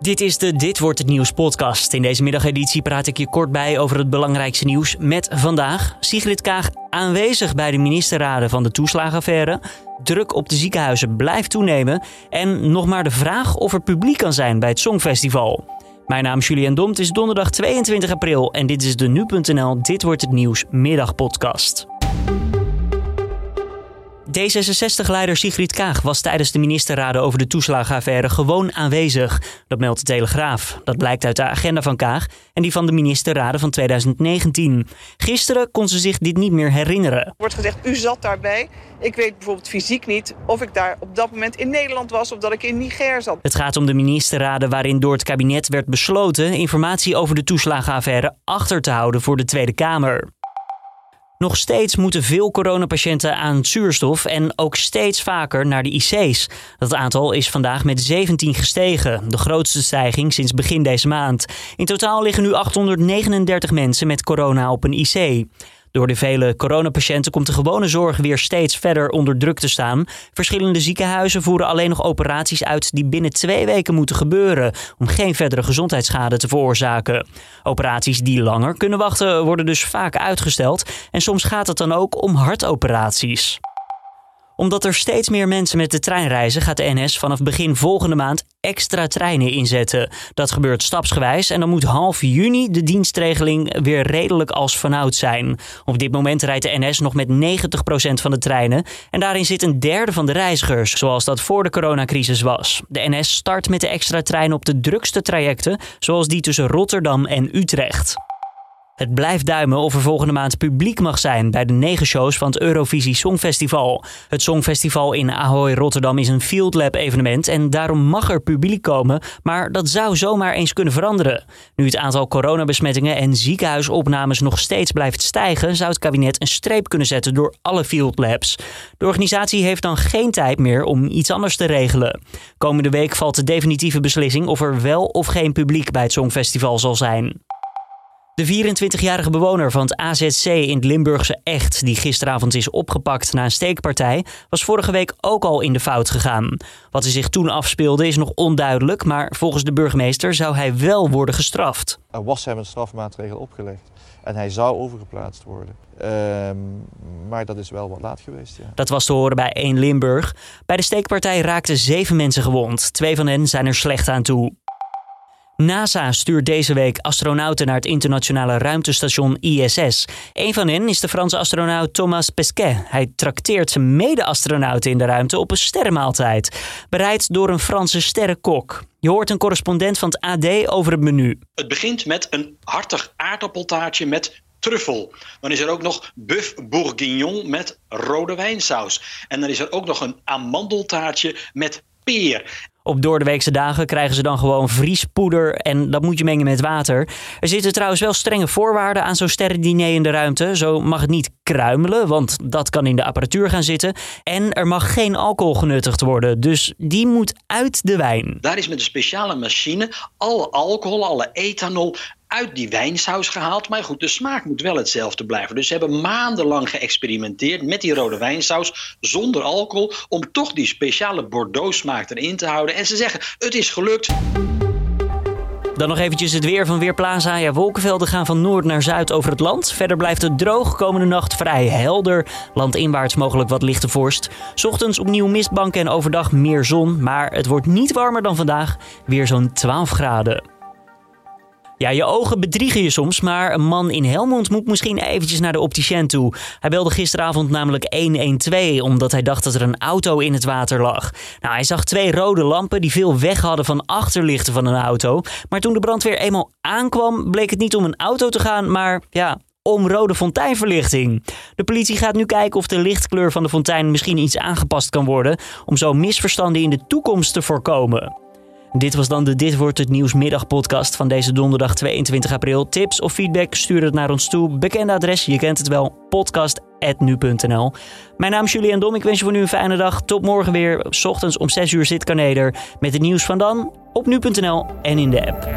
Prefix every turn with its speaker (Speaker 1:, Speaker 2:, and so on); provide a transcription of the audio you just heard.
Speaker 1: Dit is de Dit wordt het nieuws podcast. In deze middageditie praat ik je kort bij over het belangrijkste nieuws met vandaag Sigrid Kaag aanwezig bij de ministerraden van de toeslagenaffaire. Druk op de ziekenhuizen blijft toenemen en nog maar de vraag of er publiek kan zijn bij het Songfestival. Mijn naam is Julian Dom. Het is donderdag 22 april en dit is de nu.nl Dit wordt het nieuws middagpodcast. D66-leider Sigrid Kaag was tijdens de ministerraden over de toeslagenaffaire gewoon aanwezig. Dat meldt de Telegraaf. Dat blijkt uit de agenda van Kaag en die van de ministerraden van 2019. Gisteren kon ze zich dit niet meer herinneren. Er
Speaker 2: wordt gezegd, u zat daarbij. Ik weet bijvoorbeeld fysiek niet of ik daar op dat moment in Nederland was of dat ik in Niger zat.
Speaker 1: Het gaat om de ministerraden waarin door het kabinet werd besloten informatie over de toeslagenaffaire achter te houden voor de Tweede Kamer. Nog steeds moeten veel coronapatiënten aan zuurstof en ook steeds vaker naar de IC's. Dat aantal is vandaag met 17 gestegen, de grootste stijging sinds begin deze maand. In totaal liggen nu 839 mensen met corona op een IC. Door de vele coronapatiënten komt de gewone zorg weer steeds verder onder druk te staan. Verschillende ziekenhuizen voeren alleen nog operaties uit die binnen twee weken moeten gebeuren om geen verdere gezondheidsschade te veroorzaken. Operaties die langer kunnen wachten worden dus vaak uitgesteld en soms gaat het dan ook om hartoperaties omdat er steeds meer mensen met de trein reizen, gaat de NS vanaf begin volgende maand extra treinen inzetten. Dat gebeurt stapsgewijs en dan moet half juni de dienstregeling weer redelijk als vanouds zijn. Op dit moment rijdt de NS nog met 90% van de treinen en daarin zit een derde van de reizigers, zoals dat voor de coronacrisis was. De NS start met de extra treinen op de drukste trajecten, zoals die tussen Rotterdam en Utrecht. Het blijft duimen of er volgende maand publiek mag zijn bij de negen shows van het Eurovisie Songfestival. Het Songfestival in Ahoy Rotterdam is een Field Lab evenement en daarom mag er publiek komen, maar dat zou zomaar eens kunnen veranderen. Nu het aantal coronabesmettingen en ziekenhuisopnames nog steeds blijft stijgen, zou het kabinet een streep kunnen zetten door alle Field Labs. De organisatie heeft dan geen tijd meer om iets anders te regelen. Komende week valt de definitieve beslissing of er wel of geen publiek bij het Songfestival zal zijn. De 24-jarige bewoner van het AZC in het Limburgse Echt, die gisteravond is opgepakt na een steekpartij, was vorige week ook al in de fout gegaan. Wat er zich toen afspeelde is nog onduidelijk, maar volgens de burgemeester zou hij wel worden gestraft.
Speaker 3: Er was hem een strafmaatregel opgelegd en hij zou overgeplaatst worden. Ehm, maar dat is wel wat laat geweest. Ja.
Speaker 1: Dat was te horen bij 1 Limburg. Bij de steekpartij raakten zeven mensen gewond. Twee van hen zijn er slecht aan toe. NASA stuurt deze week astronauten naar het internationale ruimtestation ISS. Een van hen is de Franse astronaut Thomas Pesquet. Hij trakteert zijn mede-astronauten in de ruimte op een sterrenmaaltijd. Bereid door een Franse sterrenkok. Je hoort een correspondent van het AD over het menu.
Speaker 4: Het begint met een hartig aardappeltaartje met truffel. Dan is er ook nog buff bourguignon met rode wijnsaus. En dan is er ook nog een amandeltaartje met peer.
Speaker 1: Op doordeweekse dagen krijgen ze dan gewoon vriespoeder en dat moet je mengen met water. Er zitten trouwens wel strenge voorwaarden aan zo'n sterrendiner in de ruimte. Zo mag het niet kruimelen, want dat kan in de apparatuur gaan zitten. En er mag geen alcohol genuttigd worden, dus die moet uit de wijn.
Speaker 4: Daar is met een speciale machine alle alcohol, alle ethanol uit die wijnsaus gehaald. Maar goed, de smaak moet wel hetzelfde blijven. Dus ze hebben maandenlang geëxperimenteerd met die rode wijnsaus zonder alcohol. Om toch die speciale Bordeaux smaak erin te houden. En ze zeggen, het is gelukt.
Speaker 1: Dan nog eventjes het weer van Weerplaza. Ja, wolkenvelden gaan van noord naar zuid over het land. Verder blijft het droog. Komende nacht vrij helder. Landinwaarts mogelijk wat lichte vorst. Ochtends opnieuw mistbanken en overdag meer zon. Maar het wordt niet warmer dan vandaag. Weer zo'n 12 graden. Ja, je ogen bedriegen je soms, maar een man in Helmond moet misschien eventjes naar de opticien toe. Hij belde gisteravond namelijk 112 omdat hij dacht dat er een auto in het water lag. Nou, hij zag twee rode lampen die veel weg hadden van achterlichten van een auto. Maar toen de brandweer eenmaal aankwam, bleek het niet om een auto te gaan, maar ja, om rode fonteinverlichting. De politie gaat nu kijken of de lichtkleur van de fontein misschien iets aangepast kan worden om zo misverstanden in de toekomst te voorkomen. Dit was dan de Dit wordt het nieuws middagpodcast van deze donderdag 22 april. Tips of feedback stuur het naar ons toe. Bekende adres, je kent het wel, podcast@nu.nl. Mijn naam is Julian Dom. Ik wens je voor nu een fijne dag. Tot morgen weer. S ochtends om 6 uur zit Carneder met het nieuws van dan op nu.nl en in de app.